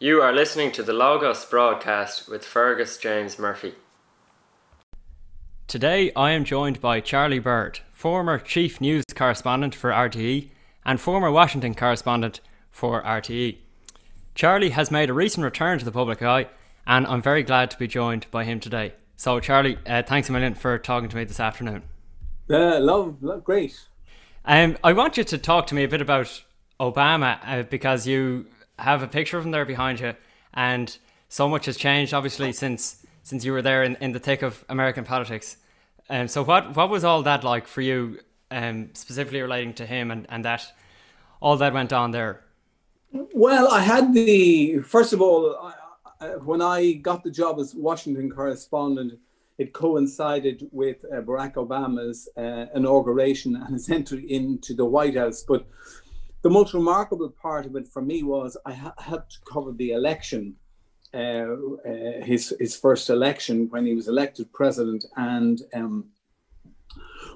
You are listening to the Logos broadcast with Fergus James Murphy. Today I am joined by Charlie Bird, former chief news correspondent for RTE and former Washington correspondent for RTE. Charlie has made a recent return to the public eye, and I'm very glad to be joined by him today. So, Charlie, uh, thanks a million for talking to me this afternoon. Uh, love, love, great. Um, I want you to talk to me a bit about Obama uh, because you have a picture of him there behind you, and so much has changed, obviously, since since you were there in, in the thick of American politics. Um, so, what what was all that like for you, um, specifically relating to him and, and that all that went on there? Well, I had the first of all, I, I, when I got the job as Washington correspondent, it coincided with uh, Barack Obama's uh, inauguration and his entry into the White House. But the most remarkable part of it for me was I ha- to cover the election, uh, uh his his first election when he was elected president, and um,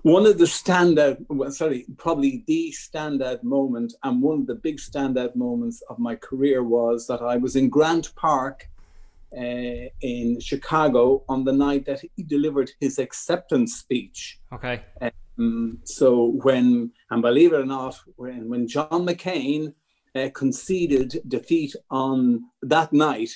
one of the standout, well, sorry, probably the standout moment, and one of the big standout moments of my career was that I was in Grant Park uh, in Chicago on the night that he delivered his acceptance speech. Okay. Um, so when, and believe it or not, when, when John McCain uh, conceded defeat on that night,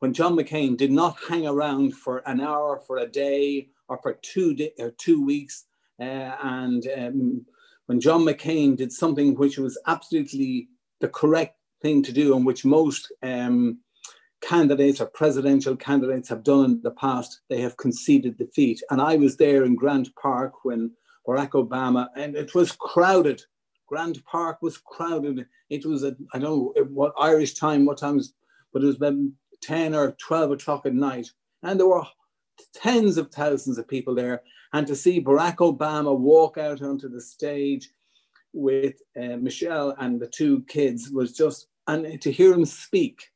when John McCain did not hang around for an hour, for a day, or for two day, or two weeks, uh, and um, when John McCain did something which was absolutely the correct thing to do, and which most um, candidates or presidential candidates have done in the past, they have conceded defeat. And I was there in Grant Park when Barack Obama, and it was crowded. Grant Park was crowded. It was at, I don't know what Irish time, what time was, but it was about 10 or 12 o'clock at night. And there were tens of thousands of people there. And to see Barack Obama walk out onto the stage with uh, Michelle and the two kids was just, and to hear him speak,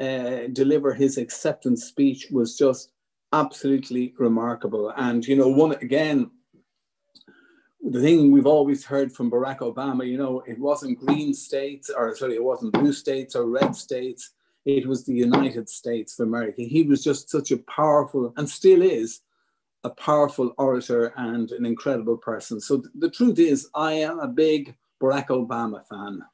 uh, deliver his acceptance speech was just absolutely remarkable. And, you know, one again, the thing we've always heard from Barack Obama, you know, it wasn't green states, or sorry, it wasn't blue states or red states it was the United States of America. He was just such a powerful, and still is, a powerful orator and an incredible person. So th- the truth is, I am a big Barack Obama fan.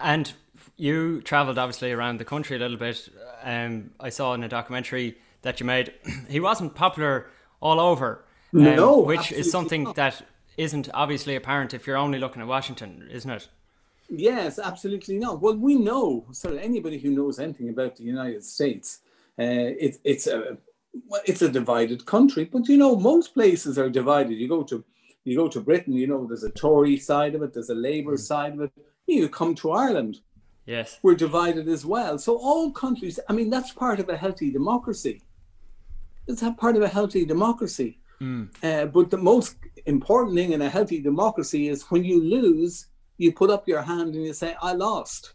And you travelled obviously around the country a little bit. Um, I saw in a documentary that you made, he wasn't popular all over. Um, no, which is something not. that isn't obviously apparent if you're only looking at Washington, isn't it? Yes, absolutely not. Well, we know, so anybody who knows anything about the United States, uh, it, it's a well, it's a divided country. But you know, most places are divided. You go to you go to Britain, you know, there's a Tory side of it, there's a Labour mm. side of it. You come to Ireland, yes, we're divided as well. So all countries, I mean, that's part of a healthy democracy. It's a part of a healthy democracy. Mm. Uh, but the most important thing in a healthy democracy is when you lose, you put up your hand and you say, I lost.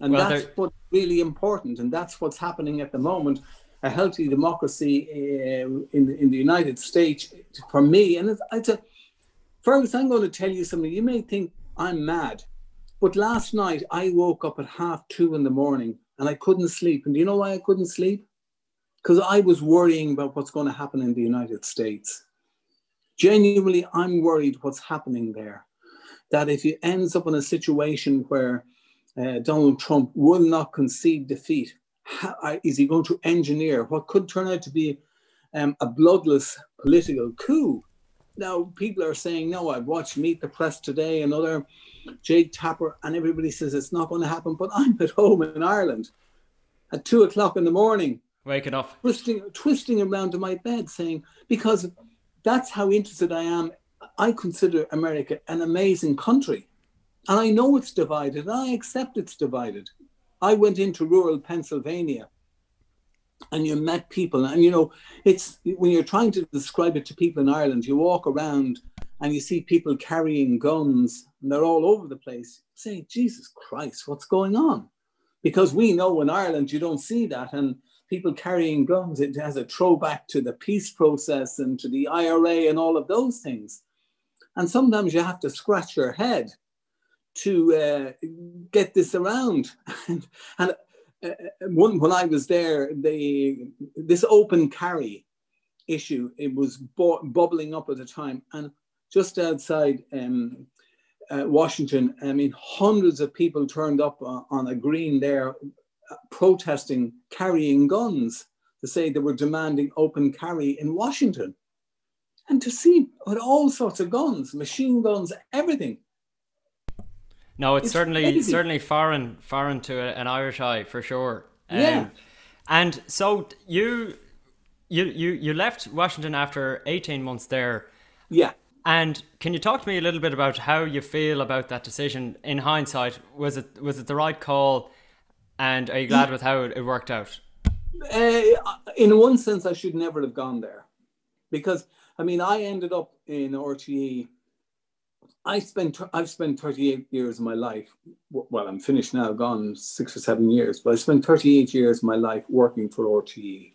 And well, that's what's really important. And that's what's happening at the moment. A healthy democracy uh, in, in the United States, for me, and it's, it's a, Fergus, I'm going to tell you something. You may think I'm mad, but last night I woke up at half two in the morning and I couldn't sleep. And do you know why I couldn't sleep? Because I was worrying about what's going to happen in the United States. Genuinely, I'm worried what's happening there that if he ends up in a situation where uh, Donald Trump will not concede defeat, how, is he going to engineer what could turn out to be um, a bloodless political coup? Now, people are saying, no, I've watched Meet the Press today, another Jake Tapper, and everybody says it's not going to happen. But I'm at home in Ireland at two o'clock in the morning, waking up, twisting, twisting around to my bed, saying, because that's how interested I am I consider America an amazing country. And I know it's divided, I accept it's divided. I went into rural Pennsylvania and you met people, and you know, it's when you're trying to describe it to people in Ireland, you walk around and you see people carrying guns and they're all over the place. say, Jesus Christ, what's going on? Because we know in Ireland you don't see that. And people carrying guns, it has a throwback to the peace process and to the IRA and all of those things. And sometimes you have to scratch your head to uh, get this around. and, and uh, one, when I was there, they, this open carry issue, it was bu- bubbling up at the time. And just outside um, uh, Washington, I mean, hundreds of people turned up uh, on a green there uh, protesting carrying guns to say they were demanding open carry in Washington. And to see with all sorts of guns, machine guns, everything. No, it's, it's certainly crazy. certainly foreign foreign to an Irish eye for sure. Um, yeah. And so you you you you left Washington after 18 months there. Yeah. And can you talk to me a little bit about how you feel about that decision in hindsight? Was it was it the right call? And are you glad with how it worked out? Uh, in one sense, I should never have gone there, because I mean, I ended up in RTE. I spent I've spent 38 years of my life. Well, I'm finished now, gone six or seven years, but I spent 38 years of my life working for RTE.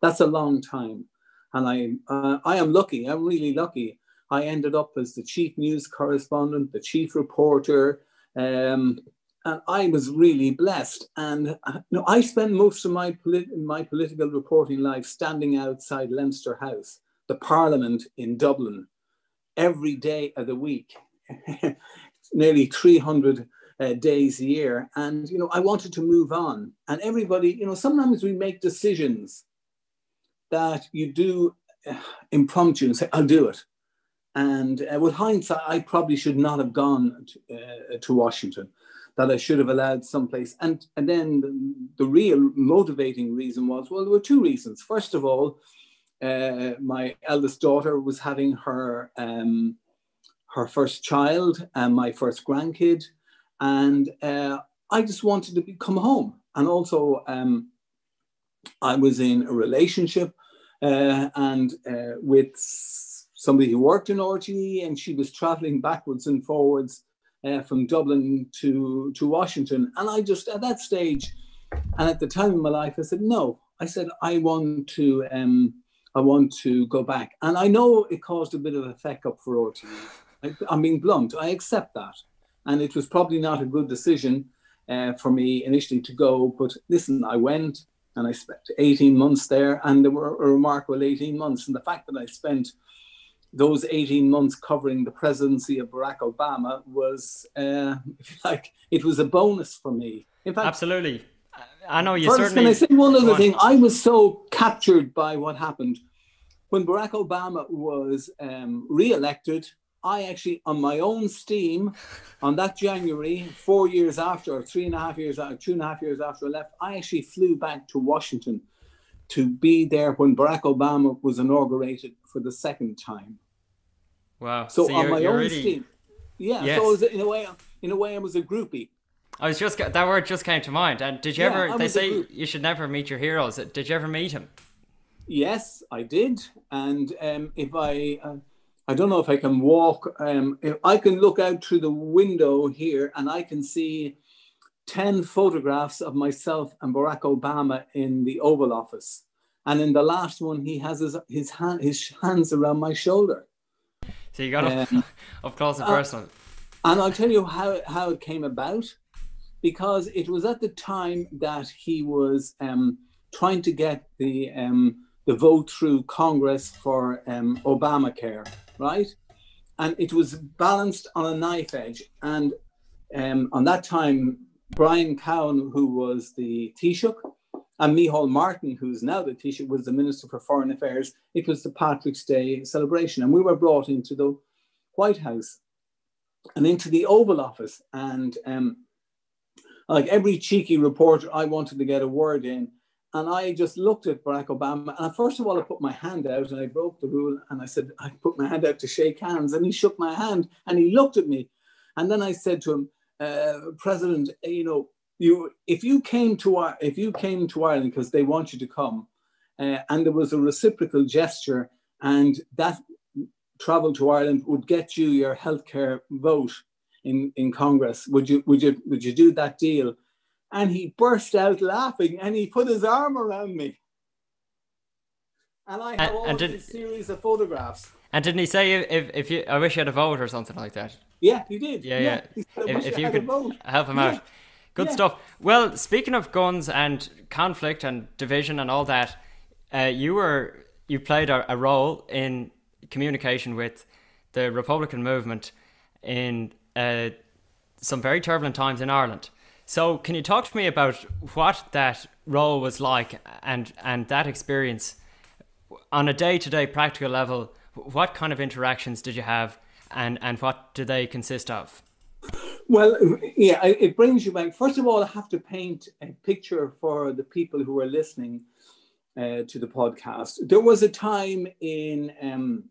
That's a long time, and I uh, I am lucky. I'm really lucky I ended up as the chief news correspondent, the chief reporter, um, and I was really blessed. And uh, you know, I spent most of my, polit- my political reporting life standing outside Leinster House, the Parliament in Dublin, every day of the week, nearly 300 uh, days a year. And you know, I wanted to move on. And everybody, you know, sometimes we make decisions that you do uh, impromptu and say, "I'll do it." And uh, with hindsight, I probably should not have gone to, uh, to, Washington, that I should have allowed someplace. And, and then the, the, real motivating reason was well, there were two reasons. First of all, uh, my eldest daughter was having her, um, her first child and my first grandkid. And uh, I just wanted to be, come home. And also, um, I was in a relationship uh, and uh, with somebody who worked in RTE and she was traveling backwards and forwards uh, from Dublin to, to Washington. And I just, at that stage, and at the time in my life, I said, no, I said, I want to, um, I want to go back. And I know it caused a bit of a feck up for RTE. I, I'm being blunt, I accept that. And it was probably not a good decision uh, for me initially to go. But listen, I went and I spent 18 months there, and there were a remarkable 18 months. And the fact that I spent those 18 months covering the presidency of Barack Obama was, uh, like, it was a bonus for me. In fact, absolutely. I know you first, certainly. Can I say one other thing? I was so captured by what happened when Barack Obama was um, re-elected. I actually, on my own steam, on that January, four years after, or three and a half years, after, two and a half years after I left, I actually flew back to Washington to be there when Barack Obama was inaugurated for the second time. Wow! So, so on my own really... steam, yeah. Yes. So was, in a way, in a way, I was a groupie. I was just that word just came to mind. And did you yeah, ever? They say you should never meet your heroes. Did you ever meet him? Yes, I did. And um, if I, uh, I don't know if I can walk. Um, if I can look out through the window here, and I can see ten photographs of myself and Barack Obama in the Oval Office. And in the last one, he has his his, hand, his hands around my shoulder. So you got up, um, up close and uh, personal. And I'll tell you how, how it came about, because it was at the time that he was um, trying to get the um, the vote through Congress for um, Obamacare, right? And it was balanced on a knife edge. And um, on that time, Brian Cowen, who was the Taoiseach, and Micheál Martin, who's now the Taoiseach, was the Minister for Foreign Affairs. It was the Patrick's Day celebration. And we were brought into the White House and into the Oval Office. And um, like every cheeky reporter, I wanted to get a word in. And I just looked at Barack Obama. And first of all, I put my hand out and I broke the rule. And I said, I put my hand out to shake hands. And he shook my hand and he looked at me. And then I said to him, uh, President, you know, you if you came to if you came to Ireland because they want you to come, uh, and there was a reciprocal gesture, and that travel to Ireland would get you your healthcare vote in, in Congress. Would you would you would you do that deal? And he burst out laughing and he put his arm around me. And I have and, all and did, this series of photographs. And didn't he say if, if you I wish you had a vote or something like that? Yeah, he did. Yeah, yeah. yeah. Said, if, if you could help him yeah. out Good yeah. stuff. Well, speaking of guns and conflict and division and all that, uh, you were you played a, a, role in communication with the Republican movement in uh, some very turbulent times in Ireland. So, can you talk to me about what that role was like and and that experience on a day to day practical level? What kind of interactions did you have, and and what do they consist of? Well, yeah, it brings you back. First of all, I have to paint a picture for the people who are listening uh, to the podcast. There was a time in um,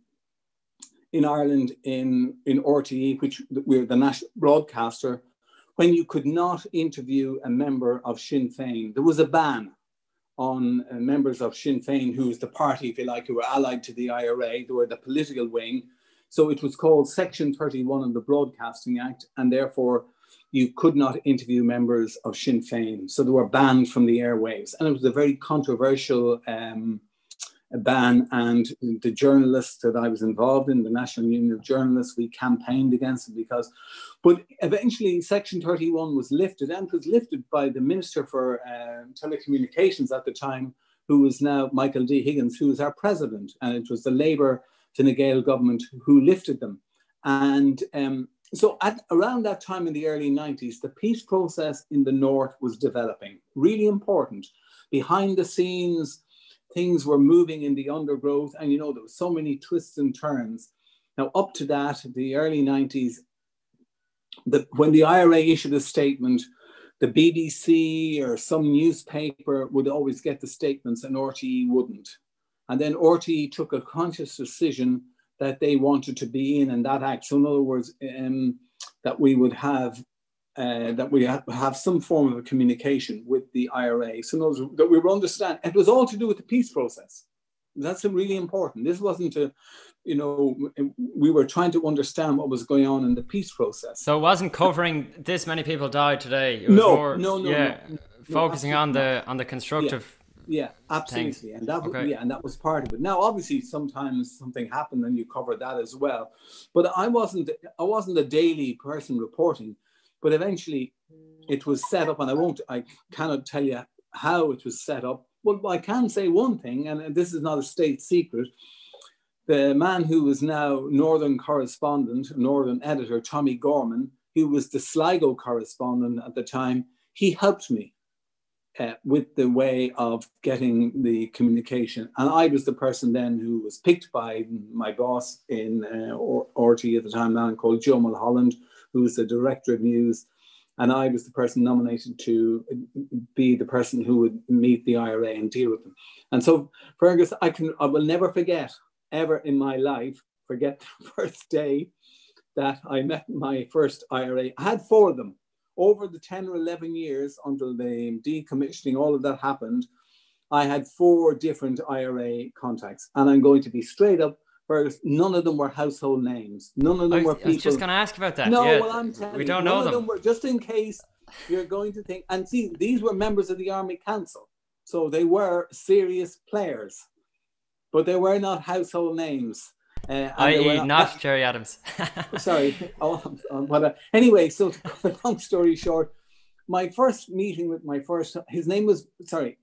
in Ireland in in RTE, which we're the national broadcaster, when you could not interview a member of Sinn Féin. There was a ban on uh, members of Sinn Féin, who was the party, if you like, who were allied to the IRA. They were the political wing so it was called Section 31 of the Broadcasting Act, and therefore you could not interview members of Sinn Féin. So they were banned from the airwaves. And it was a very controversial um, ban. And the journalists that I was involved in, the National Union of Journalists, we campaigned against it because, but eventually Section 31 was lifted and it was lifted by the Minister for uh, Telecommunications at the time, who was now Michael D. Higgins, who was our president. And it was the Labour Fine Gael government who lifted them. And um, so at around that time in the early 90s, the peace process in the north was developing, really important. Behind the scenes, things were moving in the undergrowth, and you know, there were so many twists and turns. Now, up to that, the early 90s, the, when the IRA issued a statement, the BBC or some newspaper would always get the statements and RTE wouldn't. And then RTE took a conscious decision that they wanted to be in, in that act. So in other words, um, that we would have uh, that we have some form of a communication with the IRA. So words, that we would understand. It was all to do with the peace process. That's really important. This wasn't to, you know, we were trying to understand what was going on in the peace process. So it wasn't covering this many people died today. no, more, no, no, yeah, no, focusing on the on the constructive yeah, absolutely, and that okay. yeah, and that was part of it. Now, obviously, sometimes something happened, and you covered that as well. But I wasn't I wasn't a daily person reporting, but eventually, it was set up, and I won't I cannot tell you how it was set up. Well, I can say one thing, and this is not a state secret. The man who was now Northern correspondent, Northern editor, Tommy Gorman, who was the Sligo correspondent at the time, he helped me uh, with the way of getting the communication. And I was the person then who was picked by my boss in uh, RTE at the time, man called Joe Mulholland, who was the director of news. And I was the person nominated to be the person who would meet the IRA and deal with them. And so, Fergus, I can I will never forget ever in my life forget the first day that I met my first IRA. I had four of them over the 10 or 11 years until the decommissioning, all of that happened, I had four different IRA contacts. And I'm going to be straight up, Fergus, none of them were household names. None of them I, were people. I was just going to ask about that. No, yeah. well, I'm telling we you, don't none know of them. them were, just in case you're going to think, and see, these were members of the Army Council. So they were serious players, but they were not household names. Uh, I.e., not, not Gerry Adams. sorry. Oh, uh, anyway, so to cut a long story short, my first meeting with my first, his name was, sorry,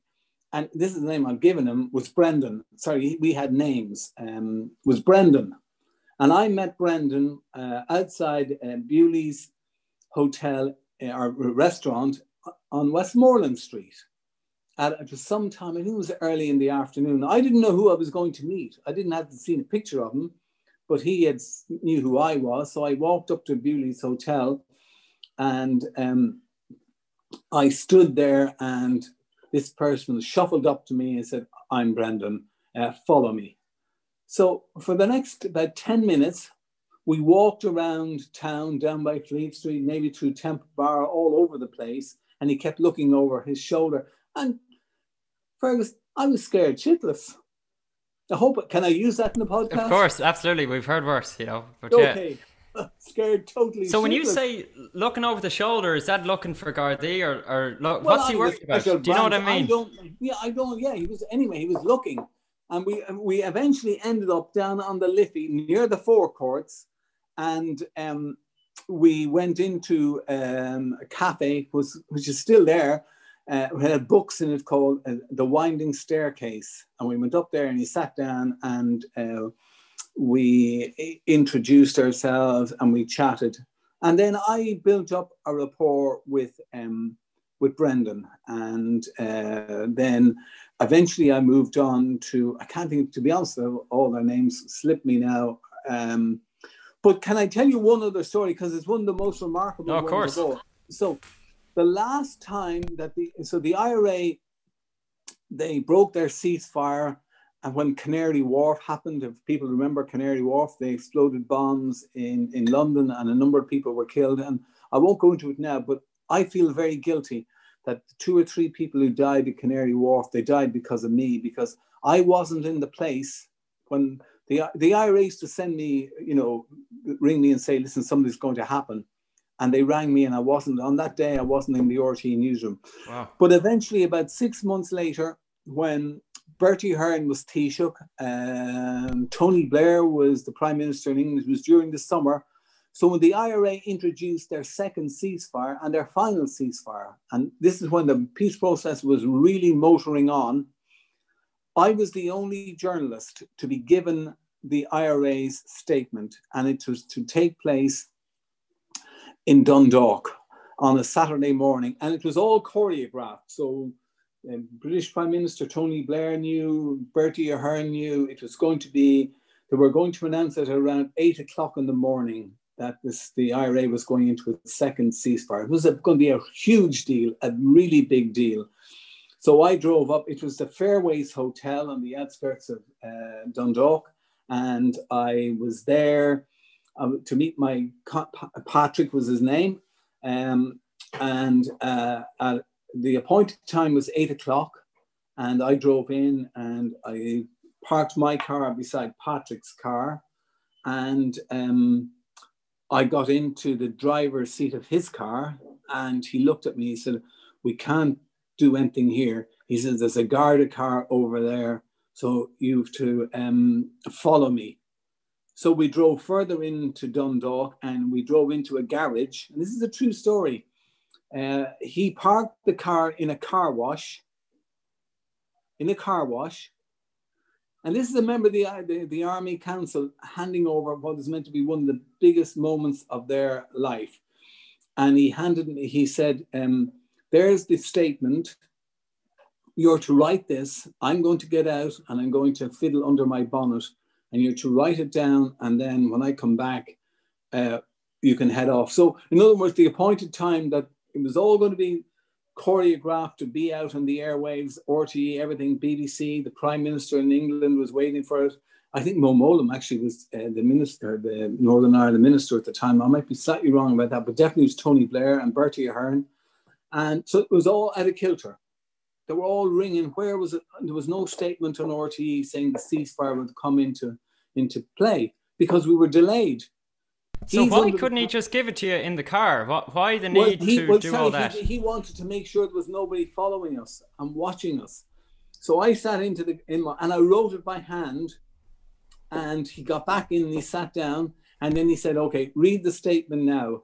and this is the name I've given him, was Brendan. Sorry, we had names, um, was Brendan. And I met Brendan uh, outside uh, Bewley's Hotel uh, or restaurant on Westmoreland Street. At, it was sometime, I think it was early in the afternoon. I didn't know who I was going to meet. I didn't have to see a picture of him, but he had knew who I was. So I walked up to Bewley's Hotel and um, I stood there and this person shuffled up to me and said, I'm Brendan, uh, follow me. So for the next about 10 minutes, we walked around town, down by Fleet Street, maybe through Temple Bar, all over the place. And he kept looking over his shoulder. And Fergus, I was scared shitless. I hope, can I use that in the podcast? Of course, absolutely. We've heard worse, you know. But okay. Yeah. scared totally. So when you say looking over the shoulder, is that looking for Gardaí or, or look, well, what's he worried about? Do you know what I mean? I don't, yeah, I don't. Yeah, he was anyway. He was looking, and we we eventually ended up down on the Liffey near the forecourts, and um, we went into um, a cafe, was, which is still there. Uh, we had books in it called uh, The Winding Staircase. And we went up there and he sat down and uh, we introduced ourselves and we chatted. And then I built up a rapport with um, with Brendan, and uh, then eventually I moved on to I can't think to be honest, all their names slip me now. Um, but can I tell you one other story because it's one of the most remarkable. Of course. So the last time that the so the IRA they broke their ceasefire and when Canary Wharf happened, if people remember Canary Wharf, they exploded bombs in, in London and a number of people were killed. And I won't go into it now, but I feel very guilty that two or three people who died at Canary Wharf, they died because of me, because I wasn't in the place when the, the IRA used to send me, you know, ring me and say, listen, something's going to happen. And they rang me and I wasn't, on that day, I wasn't in the RTE newsroom. Wow. But eventually, about six months later, when Bertie Ahern was Taoiseach, um, Tony Blair was the Prime Minister in England, it was during the summer. So when the IRA introduced their second ceasefire and their final ceasefire, and this is when the peace process was really motoring on, I was the only journalist to be given the IRA's statement, and it was to take place in Dundalk on a Saturday morning, and it was all choreographed. So um, British Prime Minister Tony Blair knew, Bertie Ahern knew it was going to be, they were going to announce it around eight o'clock in the morning that this, the IRA was going into its second ceasefire. It was a, going to be a huge deal, a really big deal. So I drove up. It was the Fairways Hotel on the outskirts of uh, Dundalk, and I was there um, to meet my Patrick was his name, um, and uh, the appointed time was eight o'clock, and I drove in and I parked my car beside Patrick's car, and um, I got into the driver's seat of his car, and he looked at me. He said, "We can't do anything here." He says, "There's a Garda car over there, so you have to um, follow me." So we drove further into Dundalk, and we drove into a garage. And this is a true story. Uh, he parked the car in a car wash, in a car wash. And this is a member of the, the, the Army Council handing over what is meant to be one of the biggest moments of their life. And he handed me, he said, um, There's the statement. You're to write this. I'm going to get out and I'm going to fiddle under my bonnet. And you're to write it down. And then when I come back, uh, you can head off. So, in other words, the appointed time that it was all going to be choreographed to be out on the airwaves, RTE, everything, BBC. The Prime Minister in England was waiting for it. I think Mo Mowlam actually was uh, the minister, the Northern Ireland minister at the time. I might be slightly wrong about that, but definitely it was Tony Blair and Bertie Ahern. And so it was all at a kilter. They were all ringing. Where was it? There was no statement on RTE saying the ceasefire would come into, into play because we were delayed. So why couldn't he just give it to you in the car? Why the need well, he, to well, do sorry, all that? He, he, wanted to make sure there was nobody following us and watching us. So I sat into the in my, and I wrote it by hand. And he got back in and he sat down and then he said, "Okay, read the statement now."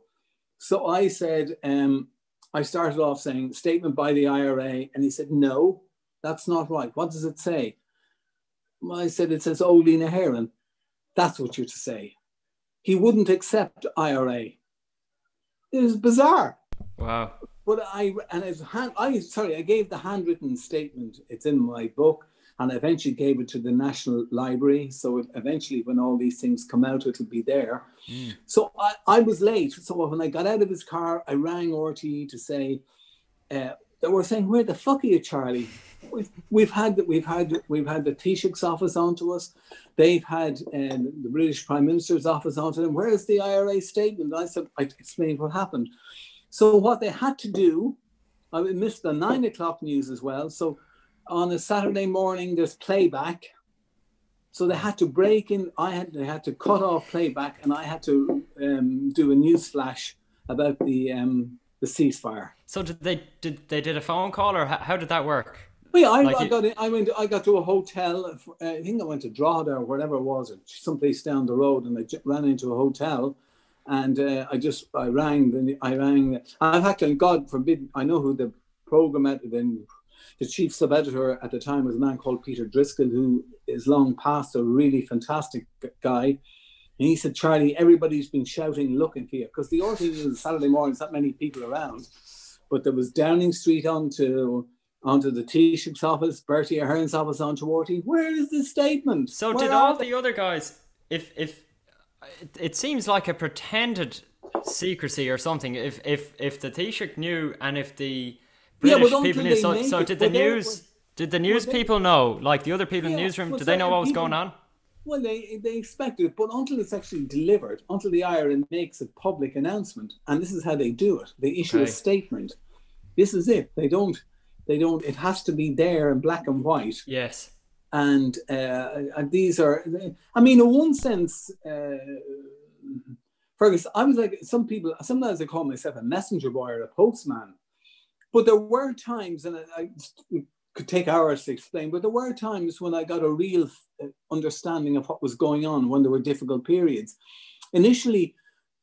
So I said, um, I started off saying statement by the IRA, and he said, "No, that's not right. What does it say?" Well, I said, "It says Óglaigh na hÉireann." That's what you're to say he wouldn't accept IRA. It was bizarre. Wow. But I and it's hand, I sorry, I gave the handwritten statement. It's in my book, and I eventually gave it to the National Library. So eventually, when all these things come out, it'll be there. Mm. So I, I was late. So when I got out of his car, I rang RTE to say, uh, they were saying, "Where the fuck are you, Charlie?" We've, we've had we've had we've had the Taoiseach's office onto us. They've had um, the British Prime Minister's office onto them. Where is the IRA statement? I said I explained what happened. So what they had to do, I missed the nine o'clock news as well. So on a Saturday morning, there's playback. So they had to break in. I had they had to cut off playback, and I had to um, do a news flash about the um, the ceasefire. So did they did they did a phone call or how, how did that work? Well, yeah, I, like I got in, I went I got to a hotel. Uh, I think I went to Drogheda or whatever it was, or someplace down the road, and I ran into a hotel, And uh, I just I rang the I rang. In fact, and God forbid, I know who the program then the chief sub editor at the time was a man called Peter Driscoll, who is long past a really fantastic guy. And he said, Charlie, everybody's been shouting, looking for you. Because the RTE is Saturday mornings, not many people around. But there was Downing Street onto onto the Taoiseach's office, Bertie Ahern's office onto RTE. Where is the statement? So Where did all the other guys, if if it, it seems like a pretended secrecy or something, if if if the Taoiseach knew and if the British yeah, people knew, so, so did the news did the news people know, like the other people yeah, in the newsroom, did they know what was people, going on? Well, they, they expected it, but until it's actually delivered, until the IRA makes a public announcement, and this is how they do it. They issue okay. a statement. This is it. They don't. They don't. It has to be there in black and white. Yes. And uh, and these are. I mean, in one sense, uh, Fergus, I was like some people. Sometimes I call myself a messenger boy or a postman, but there were times, and I, I could take hours to explain, but there were times when I got a real uh, understanding of what was going on when there were difficult periods. Initially,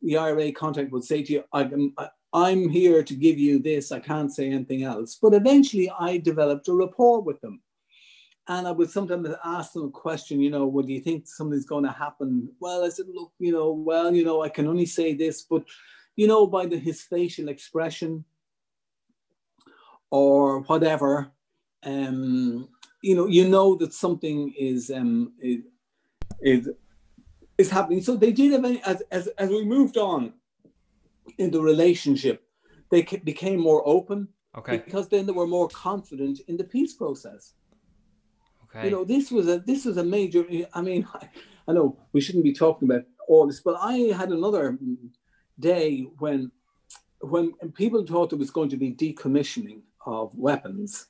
the IRA contact would say to you, I'm, I'm here to give you this, I can't say anything else. But eventually, I developed a rapport with them. And I would sometimes ask them a question, you know, what do you think something's going to happen? Well, I said, look, you know, well, you know, I can only say this, but, you know, by the, his facial expression or whatever, um, you know, you know that something is um, is, is is happening. So they did have, as as as we moved on in the relationship, they became more open. Okay. Because then they were more confident in the peace process. Okay. You know, this was a this was a major. I mean, I, I know we shouldn't be talking about all this, but I had another day when when people thought there was going to be decommissioning of weapons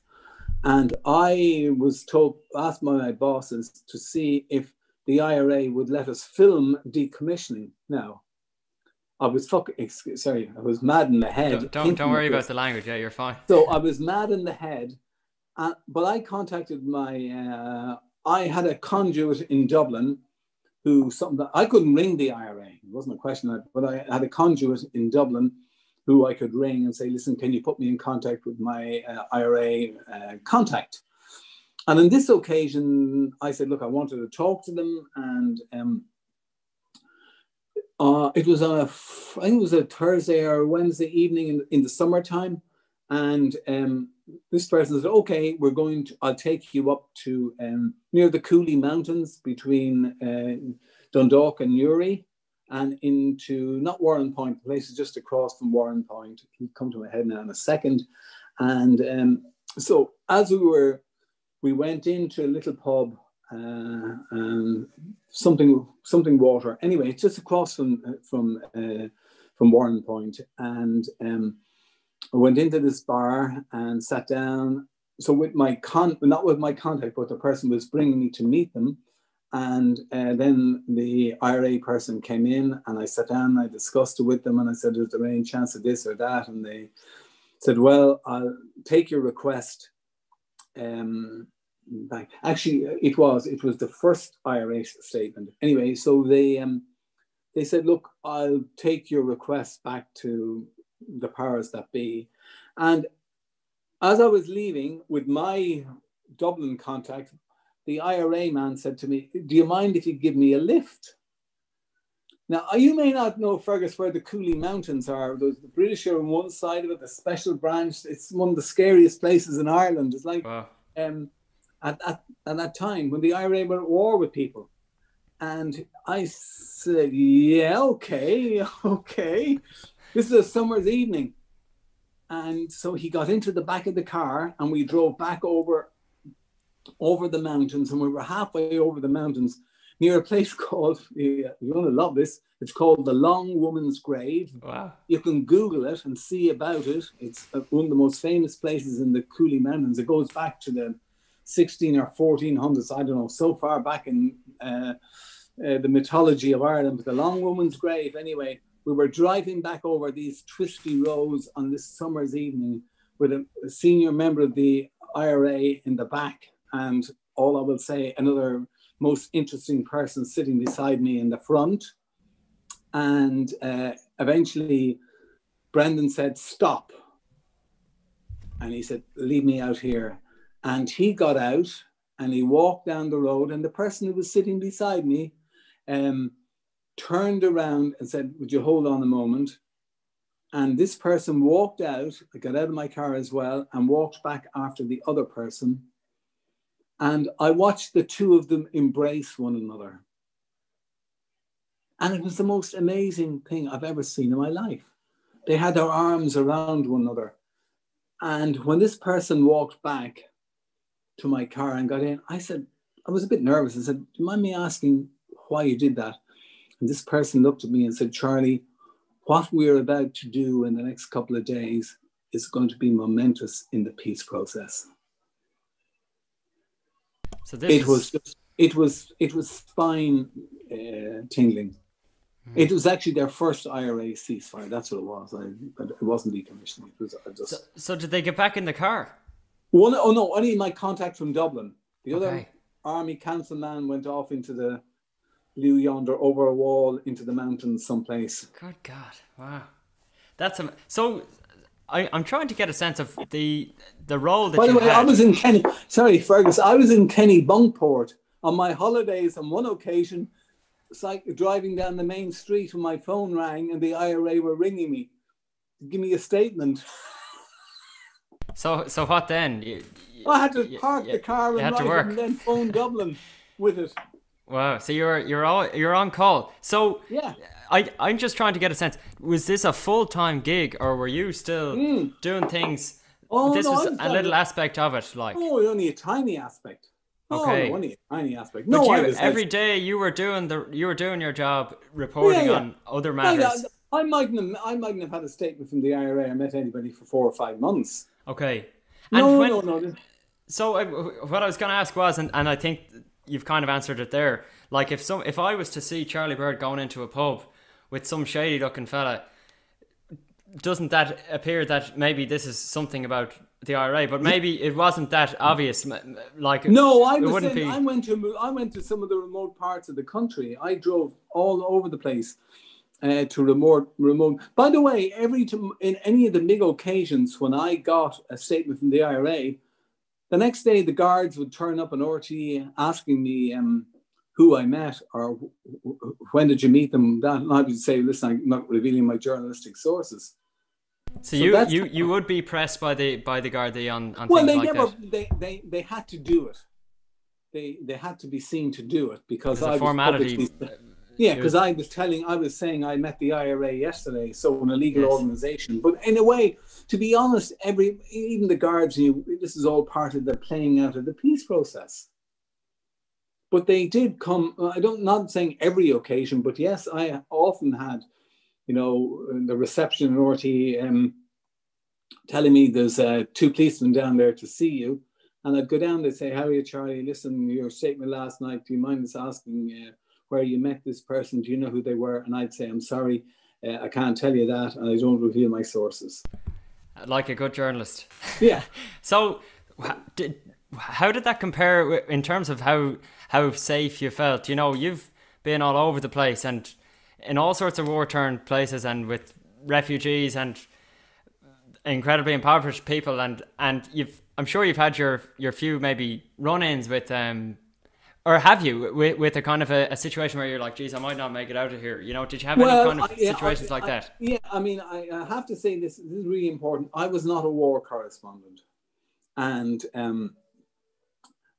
and I was told, asked by my bosses to see if the IRA would let us film decommissioning. Now, I was fucking sorry, I was mad in the head. Don't don't, don't worry about the language. Yeah, you're fine. So I was mad in the head, uh, but I contacted my. Uh, I had a conduit in Dublin, who something that I couldn't ring the IRA. It wasn't a question, but I had a conduit in Dublin who I could ring and say, listen, can you put me in contact with my uh, IRA uh, contact? And on this occasion, I said, look, I wanted to talk to them. And um, uh, it was on a, I think it was a Thursday or Wednesday evening in, in the summertime. And um, this person said, okay, we're going to, I'll take you up to um, near the Cooley Mountains between uh, Dundalk and Newry and into not Warrenpoint, the place is just across from Warrenpoint. He'll come to my head now in a second. And um, so as we were, we went into a little pub, uh, um, something something water. Anyway, it's just across from from uh, from Warrenpoint, and um, I went into this bar and sat down. So with my con, not with my contact, but the person was bringing me to meet them. And uh, then the IRA person came in and I sat down, I discussed it with them and I said, is there any chance of this or that? And they said, well, I'll take your request. Um, back. Actually, it was, it was the first IRA statement. Anyway, so they, um, they said, look, I'll take your request back to the powers that be. And as I was leaving with my Dublin contact, the IRA man said to me, Do you mind if you give me a lift? Now, you may not know, Fergus, where the Cooley Mountains are. There's the British are on one side of it, the special branch. It's one of the scariest places in Ireland. It's like wow. um, at, at, at that time when the IRA were at war with people. And I said, Yeah, okay, okay. This is a summer's evening. And so he got into the back of the car and we drove back over over the mountains, and we were halfway over the mountains near a place called, you're going to love this, it's called the Long Woman's Grave. Wow. You can Google it and see about it. It's uh, one of the most famous places in the Cooley Mountains. It goes back to the 16 or 1400s, I don't know, so far back in uh, uh, the mythology of Ireland. The Long Woman's Grave, anyway, we were driving back over these twisty roads on this summer's evening with a, a senior member of the IRA in the back and all I will say, another most interesting person sitting beside me in the front. And uh, eventually, Brendan said, Stop. And he said, Leave me out here. And he got out and he walked down the road. And the person who was sitting beside me um, turned around and said, Would you hold on a moment? And this person walked out, I got out of my car as well, and walked back after the other person. And I watched the two of them embrace one another. And it was the most amazing thing I've ever seen in my life. They had their arms around one another. And when this person walked back to my car and got in, I said, I was a bit nervous. I said, Do you mind me asking why you did that? And this person looked at me and said, Charlie, what we're about to do in the next couple of days is going to be momentous in the peace process. So this it is... was just, it was it was spine uh, tingling. Mm. It was actually their first IRA ceasefire. That's what it was. I, it wasn't decommissioning. It was just. So, so, did they get back in the car? One, oh no, only my contact from Dublin. The okay. other army councilman went off into the blue yonder over a wall into the mountains someplace. Good God! Wow, that's a, so. I, I'm trying to get a sense of the the role that. By the way, had. I was in Kenny. Sorry, Fergus. I was in Kennebunkport on my holidays. On one occasion, it's like driving down the main street, and my phone rang, and the IRA were ringing me to give me a statement. So, so what then? You, you, I had to park you, the car and, ride and then phone Dublin with it. Wow. So you're you're all you're on call. So yeah. I I'm just trying to get a sense. Was this a full time gig or were you still mm. doing things? Oh, this no, was a little aspect of it, like. Oh, only a tiny aspect. Okay. Oh, no, only a tiny aspect. No, you, every day you were doing the you were doing your job, reporting yeah, yeah. on other matters. Yeah, I mightn't have, I mightn't have had a statement from the IRA. I met anybody for four or five months. Okay. And no, when, no, no. So uh, what I was going to ask was, and, and I think you've kind of answered it there. Like if some if I was to see Charlie Bird going into a pub with some shady looking fella, doesn't that appear that maybe this is something about the IRA? But maybe it wasn't that obvious. Like no, I was saying, be... I went to I went to some of the remote parts of the country. I drove all over the place. Uh, to remote remote. By the way, every in any of the big occasions when I got a statement from the IRA, the next day the guards would turn up an RTE asking me, um, who I met or when did you meet them? That and I would say, listen, I'm not revealing my journalistic sources. So, so you you you would be pressed by the by the Gardaí on, on well, they like never that. they, they they had to do it. They they had to be seen to do it because I formality. Publicly, yeah, because I was telling, I was saying I met the IRA yesterday, so an illegal yes. organization. But in a way, to be honest, every even the guards knew this is all part of the playing out of the peace process but they did come. I don't not saying every occasion, but yes, I often had, you know, the reception in RT um, telling me there's uh, two policemen down there to see you, and I'd go down. They'd say, "How are you, Charlie? Listen, your statement last night. Do you mind us asking uh, where you met this person? Do you know who they were?" And I'd say, "I'm sorry, uh, I can't tell you that, and I don't reveal my sources." Like a good journalist. Yeah. so, did how did that compare in terms of how how safe you felt? You know, you've been all over the place and in all sorts of war torn places and with refugees and incredibly impoverished people and and you've I'm sure you've had your your few maybe run-ins with um or have you with, with a kind of a, a, situation where you're like, geez, I might not make it out of here? You know, did you have well, any kind of I, yeah, situations I, like I, that? Yeah, I mean, I, have to say this, this is really important. I was not a war correspondent, and um,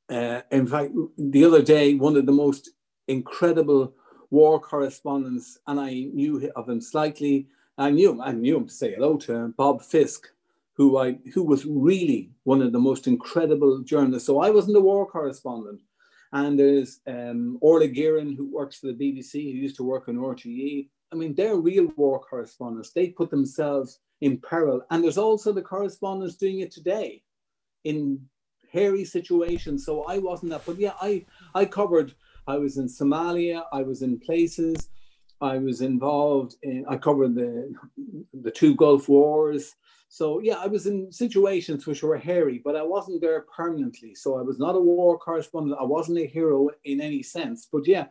uh, in fact, the other day, one of the most incredible war correspondents, and I knew of him slightly. I knew him. I knew him to say hello to him, Bob Fisk, who I who was really one of the most incredible journalists. So I wasn't a war correspondent. And there's um, Orla Guerin, who works for the BBC, who used to work on RTE. I mean, they're real war correspondents. They put themselves in peril. And there's also the correspondents doing it today in hairy situation. So I wasn't that, but yeah, I I covered. I was in Somalia. I was in places. I was involved in. I covered the the two Gulf wars. So yeah, I was in situations which were hairy, but I wasn't there permanently. So I was not a war correspondent. I wasn't a hero in any sense. But yeah,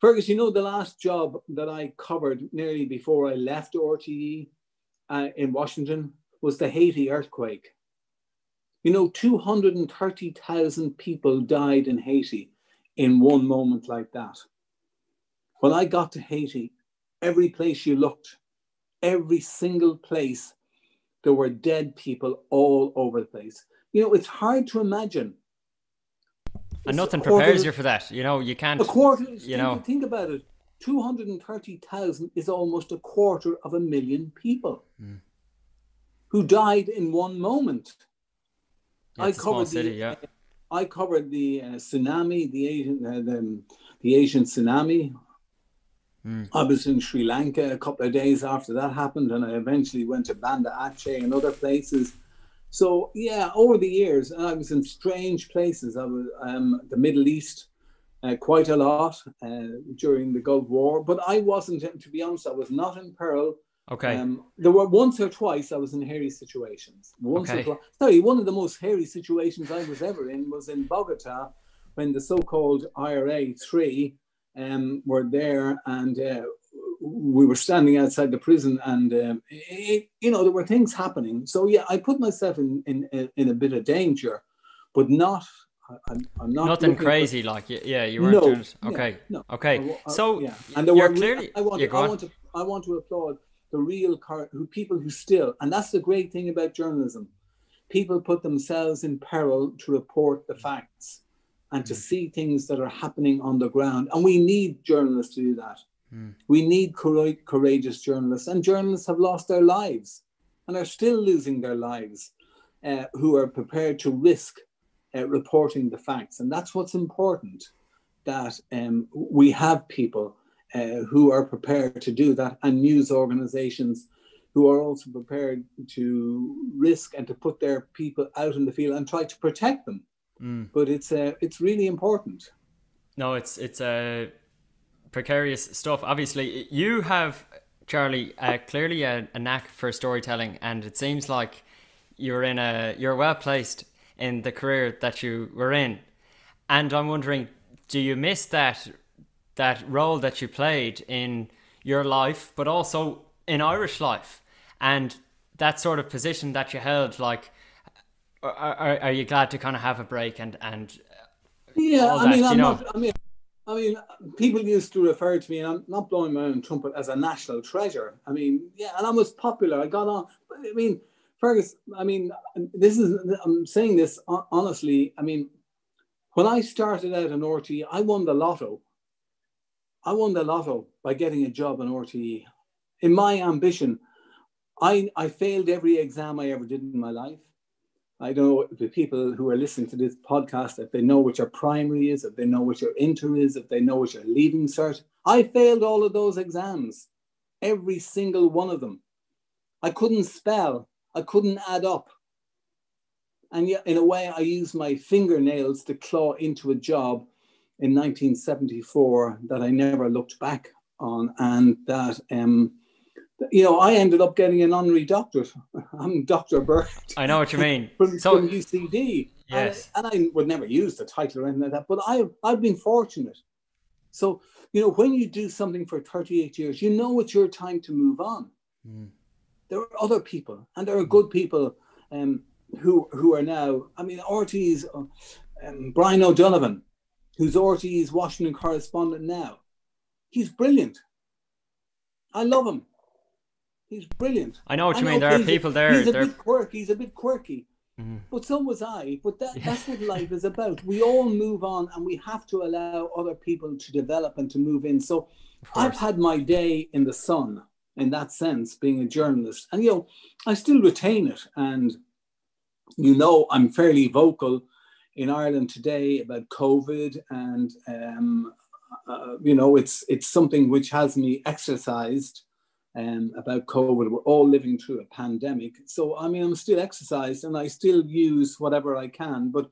Fergus, you know, the last job that I covered nearly before I left RTE uh, in Washington was the Haiti earthquake. You know, 230,000 people died in Haiti in one moment like that. When I got to Haiti, every place you looked, every single place, there were dead people all over the place. You know, it's hard to imagine. And nothing prepares you for that. You know, you can't. A quarter. You think, know, think about it. Two hundred and thirty thousand is almost a quarter of a million people Mm. who died in one moment. Yeah, I it's a small covered city. the, Yeah. I covered the uh, tsunami, the Asian, uh, the, the Asian tsunami. Mm. I was in Sri Lanka a couple of days after that happened, and I eventually went to Banda Aceh and other places. So yeah, over the years, I was in strange places. I was um, the Middle East uh, quite a lot uh, during the Gulf War, but I wasn't. To be honest, I was not in peril. Okay. Um, there were once or twice I was in hairy situations. Once Okay. or twice. Sorry, one of the most hairy situations I was ever in was in Bogota when the so-called IRA three um, were there, and uh, we were standing outside the prison, and um, it, you know there were things happening. So yeah, I put myself in in, in a bit of danger, but not. I'm, I'm not Nothing looking for- crazy, like yeah, you weren't No, doing it. yeah, Okay. no. Okay. I I- So yeah, and there you're were, clearly. I want, yeah, to, I want to, I want to applaud the real who people who still, and that's the great thing about journalism. People put themselves in peril to report the facts and Mm. to see things that are happening on the ground, and we need journalists to do that. Mm. We need coura- courageous journalists, and journalists have lost their lives and are still losing their lives, uh, who are prepared to risk uh, reporting the facts, and that's what's important. That um, we have people uh, who are prepared to do that, and news organizations who are also prepared to risk and to put their people out in the field and try to protect them. Mm. But it's uh, it's really important. No, it's it's uh, precarious stuff. Obviously, you have Charlie uh, clearly a, a knack for storytelling, and it seems like you're in a you're well placed in the career that you were in. And I'm wondering, do you miss that that role that you played in your life, but also in Irish life, and that sort of position that you held? Like, are, are, are you glad to kind of have a break and and uh, Yeah, I that, mean, I'm know. not. I mean, I mean, people used to refer to me, and I'm not blowing my own trumpet as a national treasure. I mean, yeah, and I was popular. I got on. I mean, Fergus. I mean, this is. I'm saying this honestly. I mean, when I started out in RTE, I won the lotto. I won the lotto by getting a job on RTE. In my ambition, I I failed every exam I ever did in my life. I don't know if the people who are listening to this podcast, if they know what your primary is, if they know what your inter is, if they know what your leaving cert. I failed all of those exams, every single one of them. I couldn't spell, I couldn't add up. And yet, in a way, I used my fingernails to claw into a job in 1974 that I never looked back on, and that, um, you know, I ended up getting an honorary doctorate. I'm Dr. Bird I know what you mean. from, So from UCD. Yes. And, and I would never use the title or anything like that, but I, I've been fortunate. So, you know, when you do something for 38 years, you know it's your time to move on. Mm. There are other people, and there are good people um, who who are now, I mean, RT's um, Brian O'Donovan, who's RT's Washington correspondent now. He's brilliant. I love him. He's brilliant. I know what you mean. There are people there. He's a They're, bit quirky. He's a bit quirky. Mhm. But so was I. But that, that's what life is about. We all move on and we have to allow other people to develop and to move in. So I've had my day in the sun in that sense, being a journalist. And, you know, I still retain it. And, you know, I'm fairly vocal in Ireland today about COVID. And, um, uh, you know, it's, it's something which has me exercised um, about COVID. We're all living through a pandemic. So, I mean, I'm still exercised and I still use whatever I can. But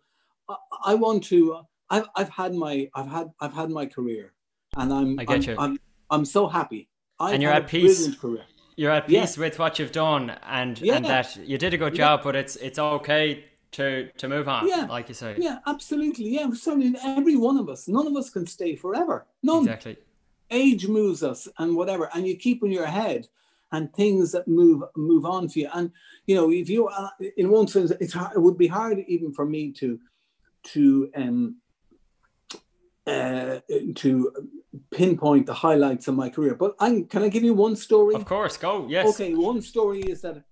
I, I want to, I've, I've had my, I've had, I've had my career and I'm, I get I'm, you. I'm, I'm so happy. I've And you're at peace. Career. You're at Yeah. peace with what you've done, and Yeah. and that you did a good Yeah. job. But it's it's okay to to move on, Yeah. like you say. Yeah, absolutely. Yeah, certainly every one of us. None of us can stay forever. None. Exactly. age moves us and whatever, and you keep in your head and things that move move on for you. And you know, if you, uh, in one sense, it's hard, it would be hard even for me to to um, uh, to pinpoint the highlights of my career. But I can I give you one story? Of course, go. Yes. Okay, one story is that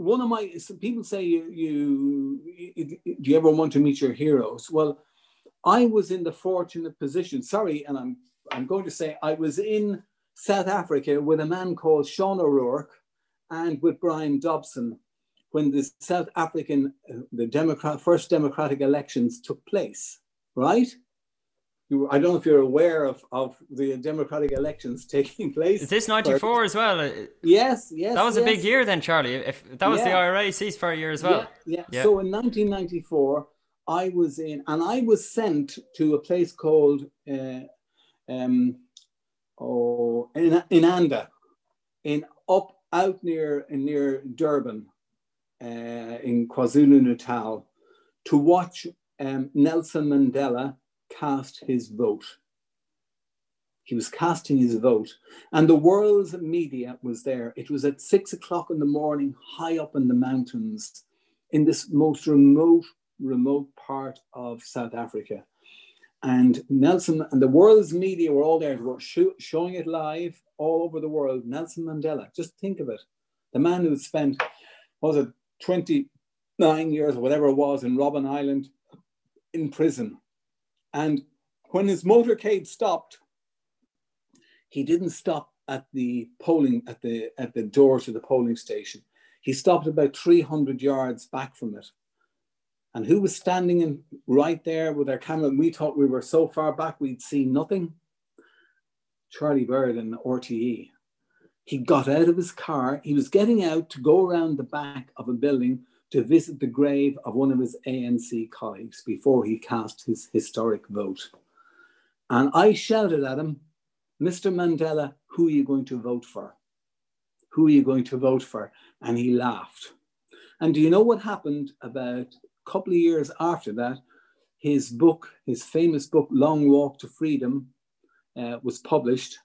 one of my people say you, you, you do you ever want to meet your heroes? Well, I was in the fortunate position. Sorry, and I'm I'm going to say I was in South Africa with a man called Sean O'Rourke and with Brian Dobson when the South African uh, the Democrat first democratic elections took place. Right? I don't know if you're aware of, of the democratic elections taking place. Is this 94 as well? Yes, yes. That was yes. a big year then, Charlie. If That was yeah. the IRA ceasefire year as well. Yeah, yeah. yeah. So in 1994, I was in, and I was sent to a place called uh, um, oh, in, Inanda, in up out near near Durban, uh, in KwaZulu Natal, to watch um, Nelson Mandela cast his vote. He was casting his vote, and the world's media was there. It was at six o'clock in the morning, high up in the mountains, in this most remote, remote part of South Africa. And Nelson and the world's media were all there, were showing it live all over the world. Nelson Mandela, just think of it. The man who spent, was it 29 years or whatever it was in Robben Island in prison and when his motorcade stopped, he didn't stop at the polling at the at the door to the polling station. He stopped about 300 yards back from it. And who was standing in right there with our camera? And we thought we were so far back we'd see nothing. Charlie Bird and RTE. He got out of his car. He was getting out to go around the back of a building to visit the grave of one of his ANC colleagues before he cast his historic vote. And I shouted at him, Mr. Mandela, who are you going to vote for? Who are you going to vote for? And he laughed. And do you know what happened about a couple of years after that? His book, his famous book, Long Walk to Freedom, uh, was published.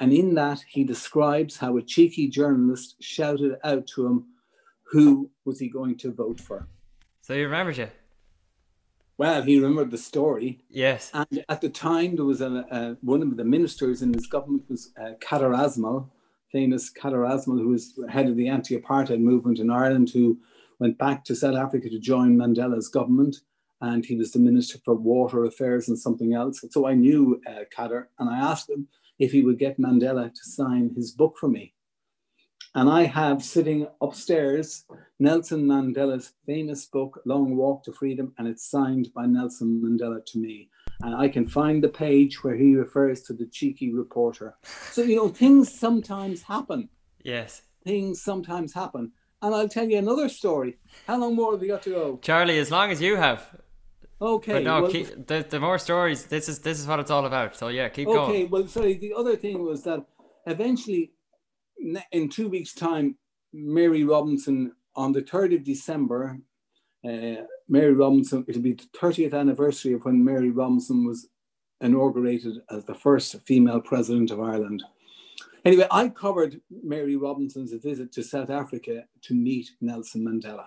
And in that, he describes how a cheeky journalist shouted out to him, who was he going to vote for? So he remembers you? Well, he remembered the story. Yes. And at the time, there was a, a one of the ministers in his government was uh, Kader Asmal, famous Kader Asmal, who was head of the anti-apartheid movement in Ireland, who went back to South Africa to join Mandela's government. And he was the Minister for Water Affairs and something else. So I knew uh, Kader, and I asked him if he would get Mandela to sign his book for me. And I have sitting upstairs Nelson Mandela's famous book, Long Walk to Freedom, and it's signed by Nelson Mandela to me. And I can find the page where he refers to the cheeky reporter. So, you know, things sometimes happen. Yes. Things sometimes happen. And I'll tell you another story. How long more have we got to go? Charlie, as long as you have. Okay. But no, well, keep, the, the more stories, this is this is what it's all about. So yeah, keep okay, going. Okay, well, sorry, the other thing was that eventually in two weeks' time, Mary Robinson on the 3rd of December, uh, Mary Robinson, it'll be the 30th anniversary of when Mary Robinson was inaugurated as the first female president of Ireland. Anyway, I covered Mary Robinson's visit to South Africa to meet Nelson Mandela.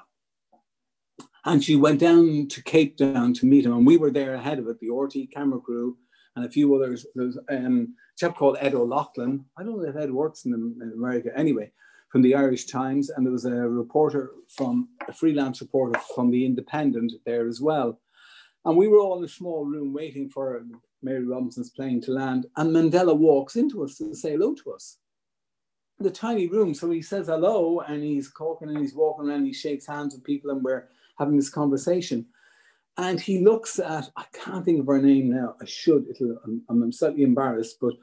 And she went down to Cape Town to meet him, and we were there ahead of it, the RT camera crew and a few others. Um, chap called Ed O'Loughlin. I don't know if Ed works in, in America anyway, from the Irish Times. And there was a reporter from, a freelance reporter from The Independent there as well. And we were all in a small room waiting for Mary Robinson's plane to land. And Mandela walks into us to say hello to us. The tiny room. So he says hello and he's talking and he's walking around, and he shakes hands with people, and we're having this conversation. And he looks at, I can't think of her name now, I should, I'm, I'm slightly embarrassed, but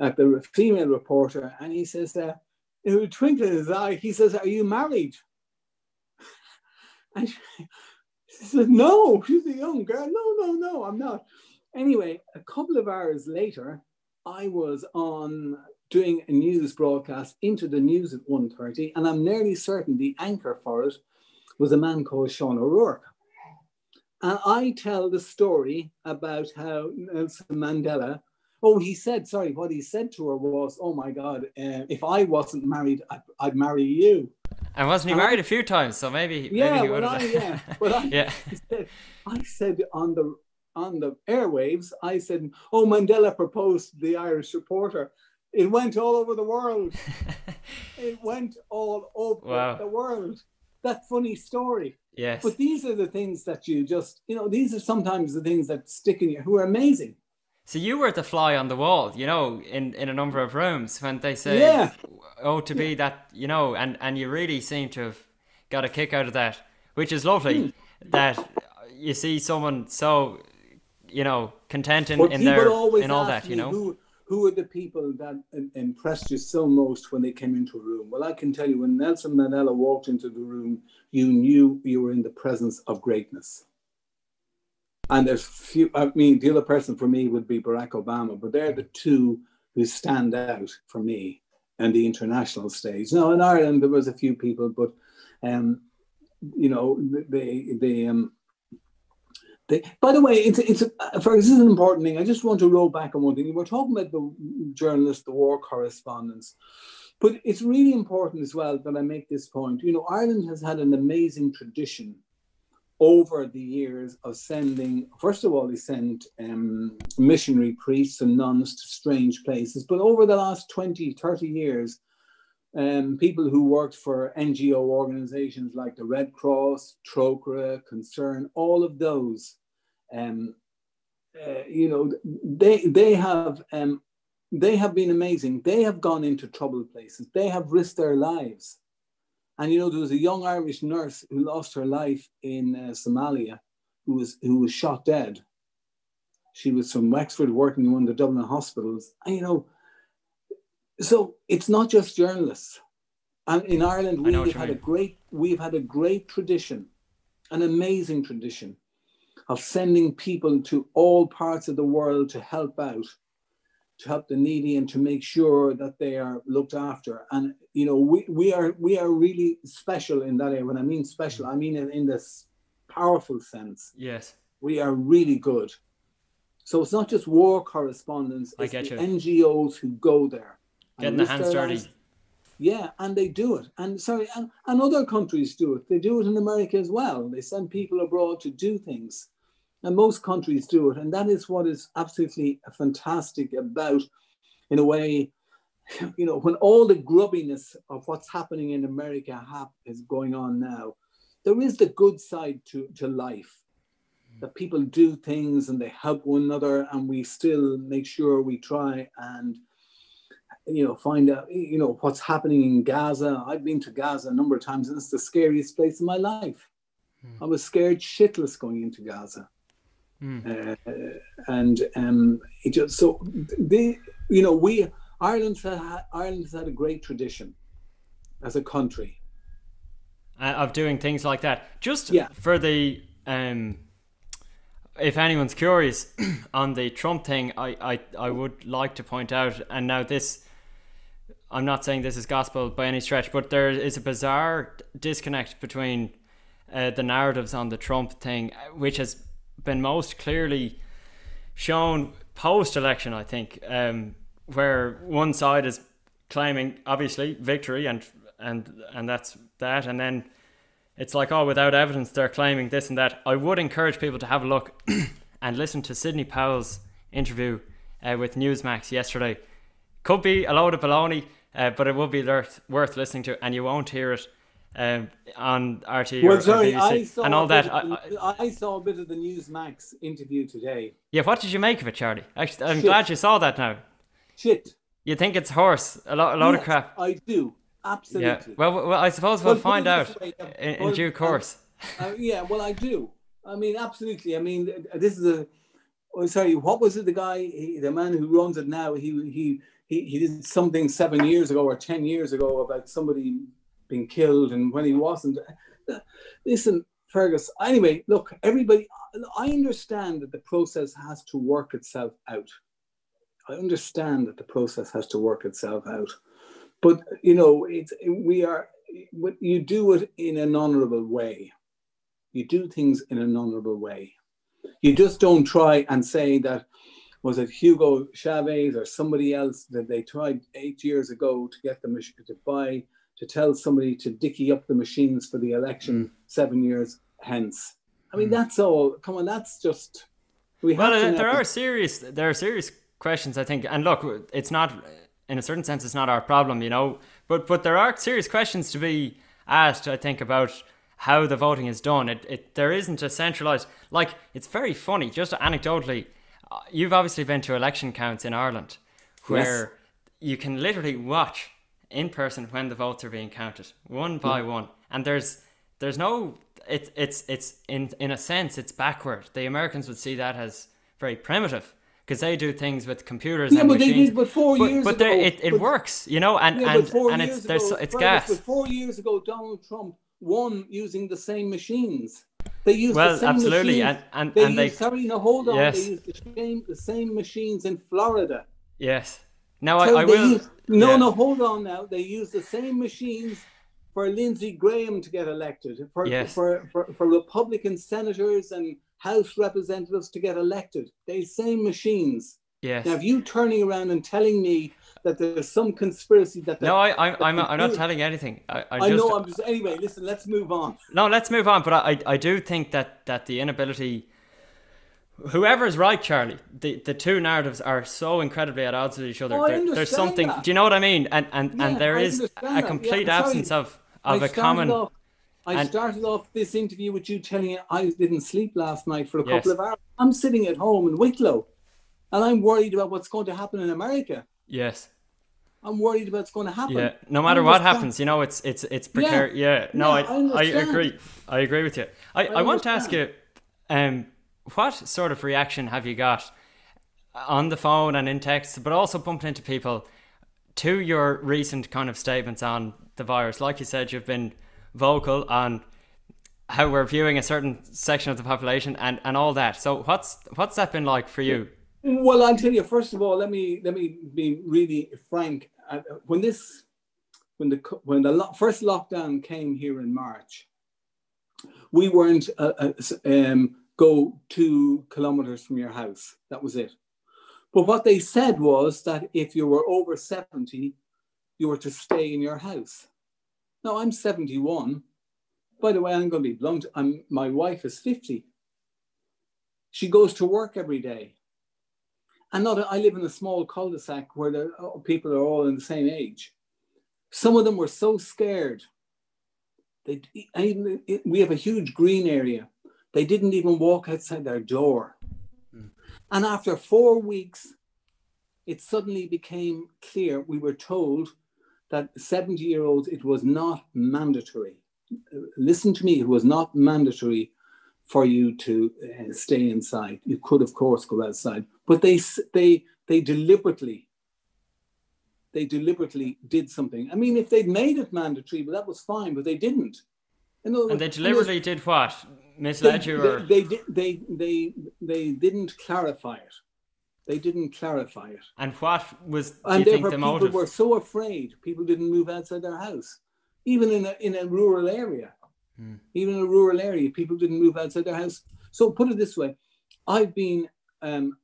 at the female reporter, and he says that, in a twinkle in his eye, he says, Are you married? And she, she said, No, she's a young girl. No, no, no, I'm not. Anyway, a couple of hours later, I was on doing a news broadcast into the news at 1.30, and I'm nearly certain the anchor for it was a man called Sean O'Rourke. And I tell the story about how Nelson Mandela Oh, he said, sorry, what he said to her was, "Oh my God, uh, if I wasn't married, I'd, I'd marry you." And wasn't he and married I, a few times? So maybe, yeah, maybe well, I, yeah, well, I, yeah. Said, I said on the on the airwaves, I said, "Oh, Mandela proposed to the Irish reporter." It went all over the world. it went all over wow. the world. That funny story. Yes. But these are the things that you just, you know, these are sometimes the things that stick in you, who are amazing. So you were the fly on the wall, you know, in, in a number of rooms when they say, yeah. oh, to be that, you know, and, and you really seem to have got a kick out of that, which is lovely mm. that you see someone so, you know, content in, in their, in all that, you know. Who, who are the people that impressed you so most when they came into a room? Well, I can tell you when Nelson Mandela walked into the room, you knew you were in the presence of greatness. And there's few, I mean, the other person for me would be Barack Obama, but they're the two who stand out for me and the international stage. Now, in Ireland, there was a few people, but, um, you know, they, they, um, they, by the way, it's, it's a, for this is an important thing. I just want to roll back on one thing. We're talking about the journalists, the war correspondents, but it's really important as well that I make this point. You know, Ireland has had an amazing tradition over the years of sending, first of all, they sent um, missionary priests and nuns to strange places. But over the last 20, 30 years, um, people who worked for NGO organizations like the Red Cross, Trócaire, Concern, all of those, um, uh, you know, they, they have um, they have been amazing. They have gone into troubled places. They have risked their lives and you know, there was a young Irish nurse who lost her life in uh, Somalia, who was who was shot dead. She was from Wexford, working in one of the Dublin hospitals. And you know, so it's not just journalists. And in Ireland, we've had a great we've had a great tradition, an amazing tradition, of sending people to all parts of the world to help out to help the needy and to make sure that they are looked after. And you know, we, we are we are really special in that area. When I mean special, I mean in, in this powerful sense. Yes. We are really good. So it's not just war correspondents, it's the you. NGOs who go there. Getting the hands dirty. Yeah, and they do it. And sorry, and, and other countries do it. They do it in America as well. They send people abroad to do things. And most countries do it. And that is what is absolutely fantastic about, in a way, you know, when all the grubbiness of what's happening in America is going on now, there is the good side to, to life. That people do things and they help one another, and we still make sure we try and you know find out you know what's happening in Gaza. I've been to Gaza a number of times, and it's the scariest place in my life. Hmm. I was scared shitless going into Gaza. Mm. Uh, and um, it just so they, you know, we Ireland's had, Ireland's had a great tradition as a country uh, of doing things like that. Just yeah. for the um, if anyone's curious on the Trump thing, I, I I would like to point out, and now this. I'm not saying this is gospel by any stretch, but there is a bizarre disconnect between uh, the narratives on the Trump thing, which has been most clearly shown post election, I think, um, where one side is claiming obviously victory and and and that's that, and then it's like oh, without evidence, they're claiming this and that. I would encourage people to have a look and listen to Sidney Powell's interview uh, with Newsmax yesterday. Could be a load of baloney, uh, but it would be worth, worth listening to, and you won't hear it um, on RT well, or, sorry, I saw and all that. The, I, I, saw a bit of the Newsmax interview today. Yeah, what did you make of it, Charlie? Actually, I'm Shit. glad you saw that now. Shit. You think it's horse? A lot, a lot yes, of crap. I do. Absolutely. Yeah. Well, well, I suppose we'll, find out way, uh, in, in well, due course. Uh, yeah, well, I do. I mean, absolutely. I mean, this is a. Oh, sorry, what was it? The guy, he, the man who runs it now, he he he he did something seven years ago or ten years ago about somebody been killed and when he wasn't. Listen, Fergus, anyway, look, everybody, I understand that the process has to work itself out. I understand that the process has to work itself out. But, you know, it's, we are, you do it in an honorable way. You do things in an honorable way. You just don't try and say that, was it Hugo Chavez or somebody else that they tried eight years ago to get the machine to buy to tell somebody to dicky up the machines for the election mm. seven years hence. I mean, mm. that's all. Come on, that's just. We well, uh, there are serious. There are serious questions, I think. And look, it's not in a certain sense, it's not our problem, you know. But but there are serious questions to be asked, I think, about how the voting is done. It, it there isn't a centralized like. It's very funny, just anecdotally. Uh, you've obviously been to election counts in Ireland, where yes. you can literally watch in person when the votes are being counted, one by yeah. one, and there's there's no it's it's it's in in a sense it's backward. The Americans would see that as very primitive because they do things with computers yeah, and but machines. They did, but years but ago, it, it but, works, you know, and yeah, and, and it's there's ago, it's gas. gas. But four years ago, Donald Trump won using the same machines. They used well, the same absolutely, machines. and and, they and used, they sorry, no, hold on. Yes. They used the same the same machines in Florida. Yes. Now I, I will. Used, no, yeah. no, hold on. Now they use the same machines for Lindsey Graham to get elected, for, yes. for, for, for Republican senators and House representatives to get elected. They same machines. Yes. Now, if you turning around and telling me that there's some conspiracy that no, I, I, I'm, I'm not telling anything. I, I, I just, know. I'm just anyway. Listen, let's move on. No, let's move on. But I, I do think that that the inability, whoever's right, Charlie, the, the two narratives are so incredibly at odds with each other. Oh, there, there's something. That. Do you know what I mean? And and yeah, and there is a complete yeah, absence of of a common. Off, I and, started off this interview with you telling you I didn't sleep last night for a yes. couple of hours. I'm sitting at home in Wicklow and I'm worried about what's going to happen in America. Yes. I'm worried about what's going to happen. Yeah, no matter what happens, you know, it's it's it's precarious. Yeah. yeah, no, I, I, I agree. I agree with you. I, I, I want to ask you, um, what sort of reaction have you got on the phone and in text, but also bumping into people to your recent kind of statements on the virus? Like you said, you've been vocal on how we're viewing a certain section of the population and, and all that. So what's what's that been like for you? Well, I'll tell you. First of all, let me let me be really frank. Uh, when this, when the when the lo- first lockdown came here in March, we weren't uh, uh, um, go two kilometers from your house. That was it. But what they said was that if you were over seventy, you were to stay in your house. Now I'm seventy-one. By the way, I'm going to be blunt. I'm my wife is fifty. She goes to work every day and not I live in a small cul-de-sac where the uh, people are all in the same age. Some of them were so scared. They we have a huge green area. They didn't even walk outside their door. Mm. And after four weeks, it suddenly became clear. We were told that 70 year olds, it was not mandatory. Listen to me, it was not mandatory for you to uh, stay inside. You could, of course, go outside, but they they they deliberately they deliberately did something. I mean, if they'd made it mandatory, but that was fine, but they didn't. and they deliberately did what? Misled they, you? Or? They, they, they, they, they didn't clarify it. They didn't clarify it. And what was, do and you think, the people were so afraid. People didn't move outside their house, even in a, in a rural area. Hmm. Even in a rural area, people didn't move outside their house. So put it this way, I've been um,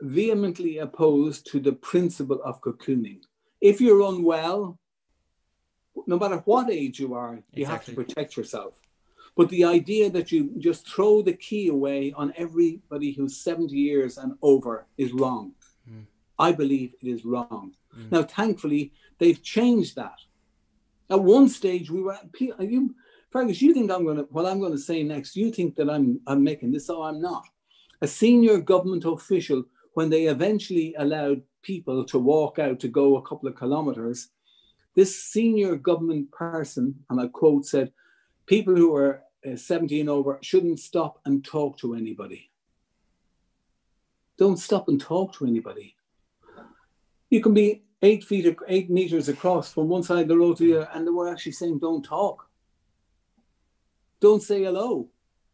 vehemently opposed to the principle of cocooning. If you're unwell, no matter what age you are, you exactly. have to protect yourself. But the idea that you just throw the key away on everybody who's 70 years and over is wrong. Mm. I believe it is wrong. Mm. Now, thankfully, they've changed that. At one stage, we were, you, Fergus, you think I'm going to, what I'm going to say next, you think that I'm, I'm making this, so I'm not. A senior government official, when they eventually allowed people to walk out to go a couple of kilometers, this senior government person, and I quote, said, people who are uh, 70 over shouldn't stop and talk to anybody. Don't stop and talk to anybody. You can be eight feet, eight meters across from one side of the road to the other, and they were actually saying, don't talk don't say hello.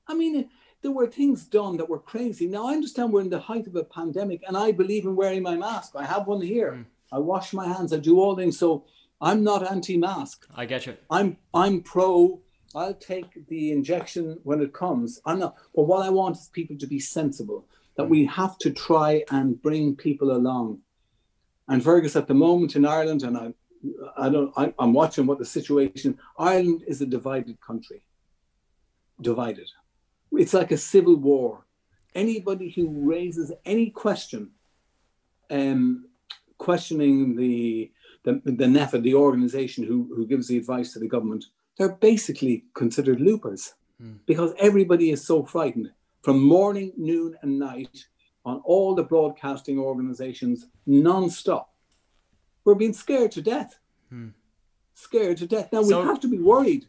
I mean, there were things done that were crazy. Now, I understand we're in the height of a pandemic, and I believe in wearing my mask. I have one here. Mm. I wash my hands. I do all things. So I'm not anti-mask. I get you. I'm I'm pro. I'll take the injection when it comes. I'm not. But what I want is people to be sensible. that we have to try and bring people along. And Fergus, at the moment in Ireland, and I, I don't, I, I'm watching what the situation. Ireland is a divided country. Divided. It's like a civil war. Anybody who raises any question, um, questioning the the, the NPHET, the organization who, who gives the advice to the government, they're basically considered loopers mm. because everybody is so frightened from morning, noon, and night on all the broadcasting organizations non-stop. We're being scared to death. Hmm. Scared to death. Now so, we have to be worried.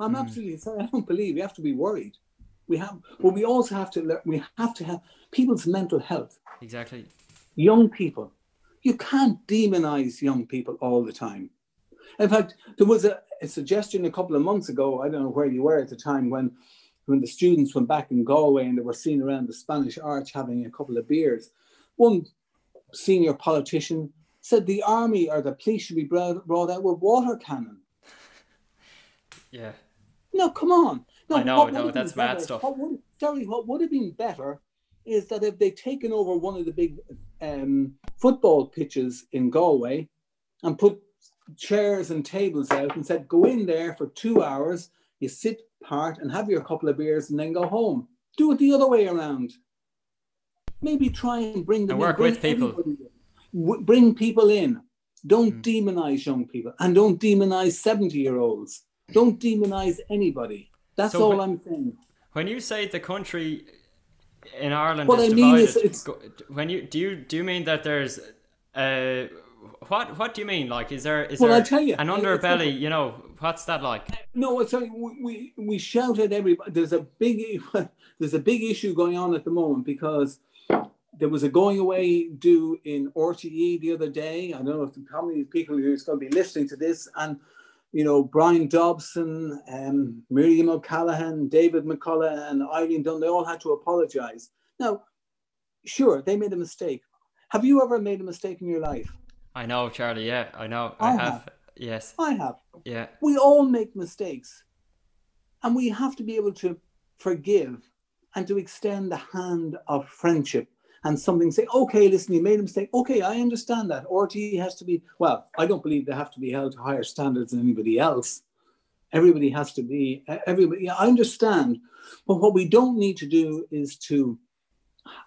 I'm hmm. absolutely sorry. I don't believe we have to be worried. We have, but we also have to. Learn, we have to have people's mental health. Exactly. Young people. You can't demonize young people all the time. In fact, there was a, a suggestion a couple of months ago. I don't know where you were at the time when when the students went back in Galway and they were seen around the Spanish Arch having a couple of beers, one senior politician said the army or the police should be brought, brought out with water cannon. Yeah. No, come on. No, I know, no, that's mad stuff. What would, sorry, what would have been better is that if they'd taken over one of the big um, football pitches in Galway and put chairs and tables out and said, go in there for two hours, you sit part and have your couple of beers and then go home. Do it the other way around. Maybe try and bring them and work in, with people. bring people in. Don't mm. demonize young people and don't demonize 70 year olds. Don't demonize anybody. That's so all when, I'm saying. When you say the country in Ireland what is I mean divided, is when you do you do you mean that there's uh, what what do you mean? Like, is there is well, there tell you, an underbelly? You know, what's that like? No, it's like we we, we shout at everybody. There's a big there's a big issue going on at the moment because there was a going away do in RTE the other day. I don't know if how many people are going to be listening to this, and you know Brian Dobson, um, Miriam O'Callaghan, David McCullough, and Eileen Dunne. They all had to apologise. Now, sure, they made a mistake. Have you ever made a mistake in your life? I know, Charlie. Yeah, I know. I, I have. have. Yes. I have. Yeah. We all make mistakes. And we have to be able to forgive and to extend the hand of friendship and something say, okay, listen, you made a mistake. Okay, I understand that. Or RTE has to be, well, I don't believe they have to be held to higher standards than anybody else. Everybody has to be, everybody, yeah, I understand. But what we don't need to do is to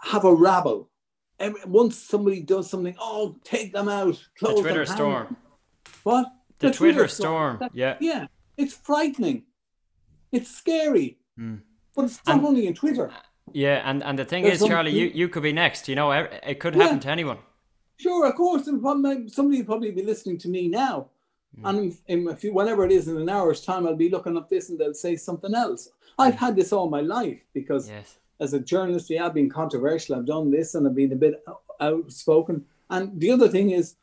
have a rabble every, once somebody does something, oh, take them out. close the Twitter storm. What? The, the Twitter, Twitter, storm. storm. yeah. Yeah. It's frightening. It's scary. Mm. But it's not and, only in Twitter. Yeah, and, and the thing There's is, Charlie, you, you could be next. You know, it could happen yeah. to anyone. Sure, of course. Somebody will probably be listening to me now. Mm. And in a few, whenever it is in an hour's time, I'll be looking up this and they'll say something else. I've had this all my life because yes as a journalist, yeah, I've been controversial. I've done this and I've been a bit outspoken. And the other thing is,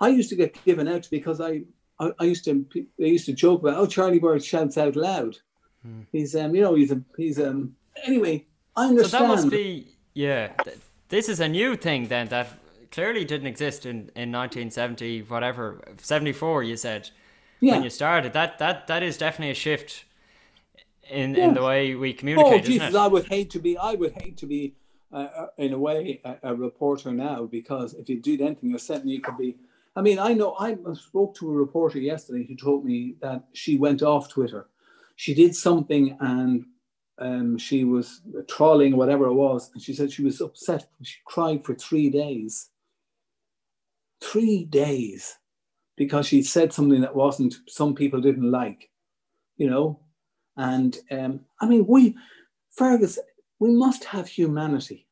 I used to get given out because I, I, I used to, I used to joke about, oh, Charlie Bird shouts out loud. Hmm. He's, um, you know, he's a, he's um. Anyway, I understand. So that must be, yeah. This is a new thing then that clearly didn't exist in in 1970, whatever, 74. You said yeah. when you started. That that that is definitely a shift in yeah. in the way we communicate. Oh Jesus, I would hate to be. I would hate to be. Uh, uh, in a way, a, a, reporter now because if you do anything, you're certainly you could be. I mean, I know I spoke to a reporter yesterday who told me that she went off Twitter. She did something and um, she was trolling whatever it was, and she said she was upset. She cried for three days. Three days, because she said something that wasn't some people didn't like, you know. And um, I mean, we, Fergus, we must have humanity.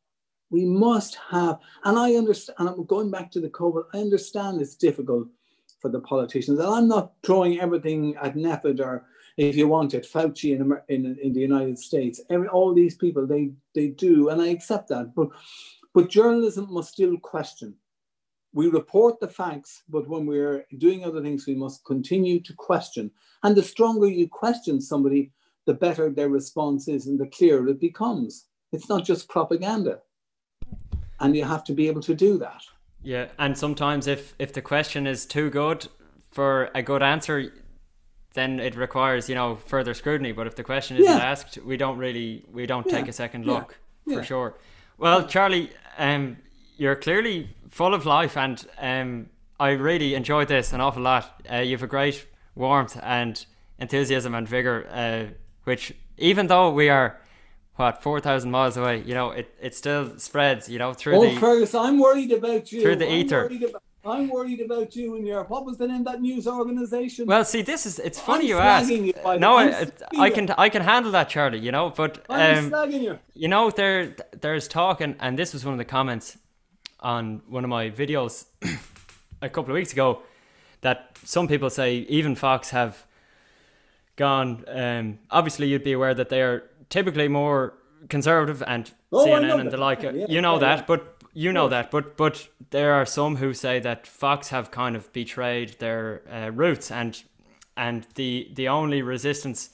We must have, and I understand, and I'm going back to the COVID, I understand it's difficult for the politicians. And I'm not throwing everything at NPHET or, if you want it, Fauci in, in, in the United States. Every, all these people, they, they do, and I accept that. But, but journalism must still question we report the facts, but when we're doing other things, we must continue to question. And the stronger you question somebody, the better their response is and the clearer it becomes. It's not just propaganda. And you have to be able to do that. Yeah, and sometimes if if the question is too good for a good answer, then it requires you know further scrutiny. But if the question isn't yeah. asked, we don't really we don't yeah. take a second look yeah. for sure. Well, Charlie, um, you're clearly full of life, and um, I really enjoyed this an awful lot. Uh, you have a great warmth and enthusiasm and vigor, uh, which even though we are what four thousand miles away, you know, it, it still spreads, you know, through oh, the. Fergus, I'm worried about you. Through the I'm ether. Worried about, I'm worried about you and your. What was the name of that news organization? Well, see, this is it's funny I'm you ask. you, by no, I, I can I can handle that, Charlie. You know, but I'm um, you. you know there there's talk and, and this was one of the comments on one of my videos a couple of weeks ago that some people say even Fox have gone um, obviously you'd be aware that they are typically more conservative and Oh, CNN and the like Yeah, you know yeah, that yeah. but you know that but but there are some who say that Fox have kind of betrayed their uh, roots and and the the only resistance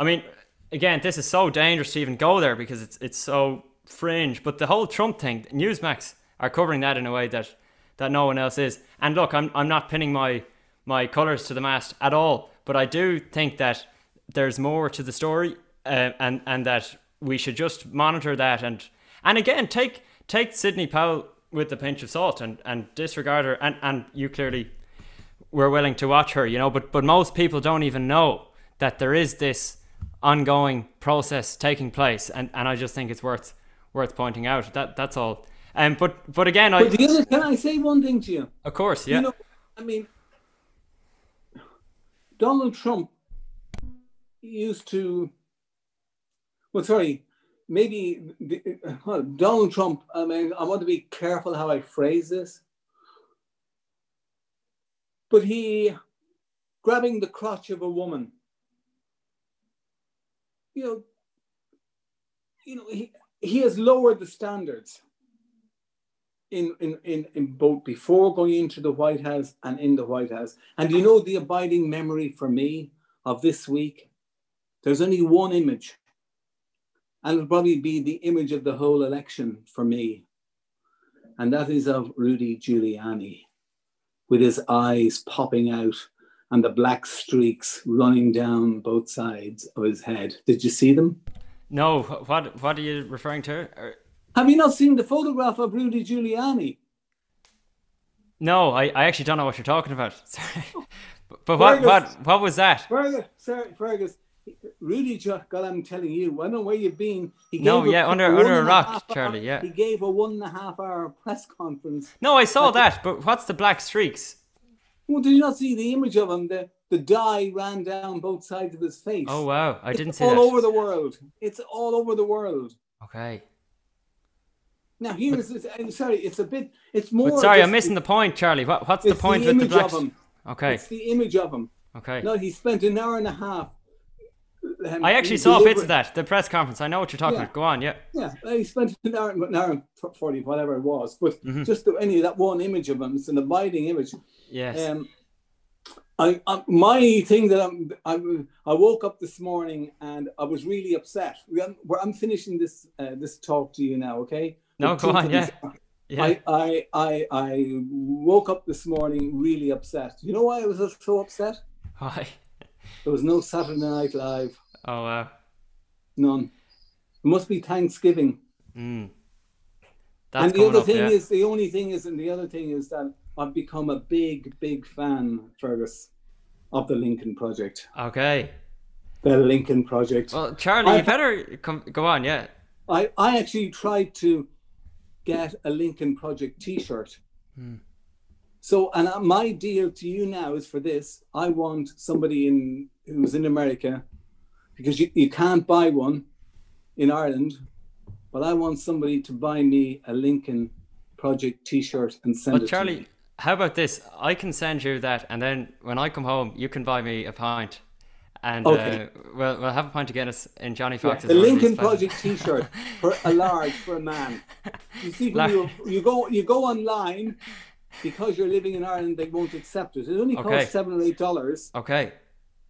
I mean, again, this is so dangerous to even go there because it's it's so fringe. But the whole Trump thing, Newsmax are covering that in a way that that no one else is. And look, I'm I'm not pinning my my colours to the mast at all, but I do think that there's more to the story, uh, and and that we should just monitor that and and again take take Sidney Powell with a pinch of salt and and disregard her and and you clearly we're willing to watch her, you know, but but most people don't even know that there is this ongoing process taking place, and, and I just think it's worth worth pointing out. That that's all. Um, but but again, I But the other, can I say one thing to you? of course, yeah, You know, I mean, Donald Trump used to. Well, sorry, maybe well, uh, Donald Trump. I mean, I want to be careful how I phrase this. But he grabbing the crotch of a woman. You know, you know, he, he has lowered the standards in, in, in, in both before going into the White House and in the White House. And you know the abiding memory for me of this week? There's only one image. And it'll probably be the image of the whole election for me. And that is of Rudy Giuliani with his eyes popping out and the black streaks running down both sides of his head. Did you see them? no. What what are you referring to? Have you not seen the photograph of Rudy Giuliani? No, I, I actually don't know what you're talking about. Sorry. But, but what, Fergus. what what was that? Fergus, sorry, Fergus. Rudy, God, I'm telling you, I don't know where you've been. He No, gave yeah, a, under- under a rock, half hour- Charlie, yeah. He gave a one and a half hour press conference. No, I saw that. But what's the black streaks? Well, did you not see the image of him? The, the dye ran down both sides of his face. Oh wow, I didn't it's see all that. over the world. It's all over the world. Okay. Now, here's this, I'm sorry, it's a bit, it's more. But sorry, I'm missing the point, Charlie. What what's the point the with the black? Okay. It's the image of him. Okay. No, he spent an hour and a half. um, I actually saw bits of that, the press conference. I know what you're talking Yeah. about. Go on, yeah. Yeah, he spent an hour, an hour and 40, whatever it was. But Mhm. just the, any that one image of him, it's an abiding image. Yes. Um, I, I, my thing that I'm, I, I woke up this morning and I was really upset. I'm, I'm finishing this uh, this talk to you now, okay? No, go on, yeah. yeah. I, I, I, I woke up this morning really upset. You know why I was so upset? Why? There was no Saturday Night Live, Oh wow. none. It must be Thanksgiving. Mm. That's and the other up, thing yeah. is, the only thing is, and the other thing is that I've become a big, big fan, Fergus, of the Lincoln Project. Okay. The Lincoln Project. Well, Charlie, I- you better come, go on, yeah. I, I actually tried to get a Lincoln Project T-shirt. Hmm. So, and uh, my deal to you now is for this: I want somebody in who's in America, because you, you can't buy one in Ireland, but I want somebody to buy me a Lincoln Project T-shirt and send Well, it to Charlie, me. how about this? I can send you that, and then when I come home, you can buy me a pint, and Okay. uh, we'll we'll have a pint of Guinness in Johnny Yeah, the Lincoln. Project T-shirt for a large for a man. You see, when Large. you, you go you go online because you're living in Ireland, they won't accept it. It only costs Okay. seven or eight dollars, Okay.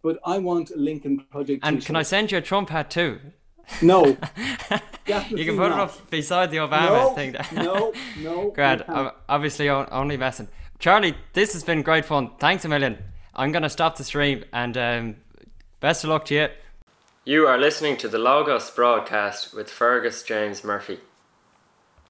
but I want a Lincoln Project And T-shirt. can I send you a Trump hat too? No, you can put it not. up beside the Obama No, thing. no, no. Grad, you can't. ob- obviously only messing. Charlie, this has been great fun. Thanks a million. I'm going to stop the stream and um, best of luck to you. You are listening to the Logos broadcast with Fergus James Murphy.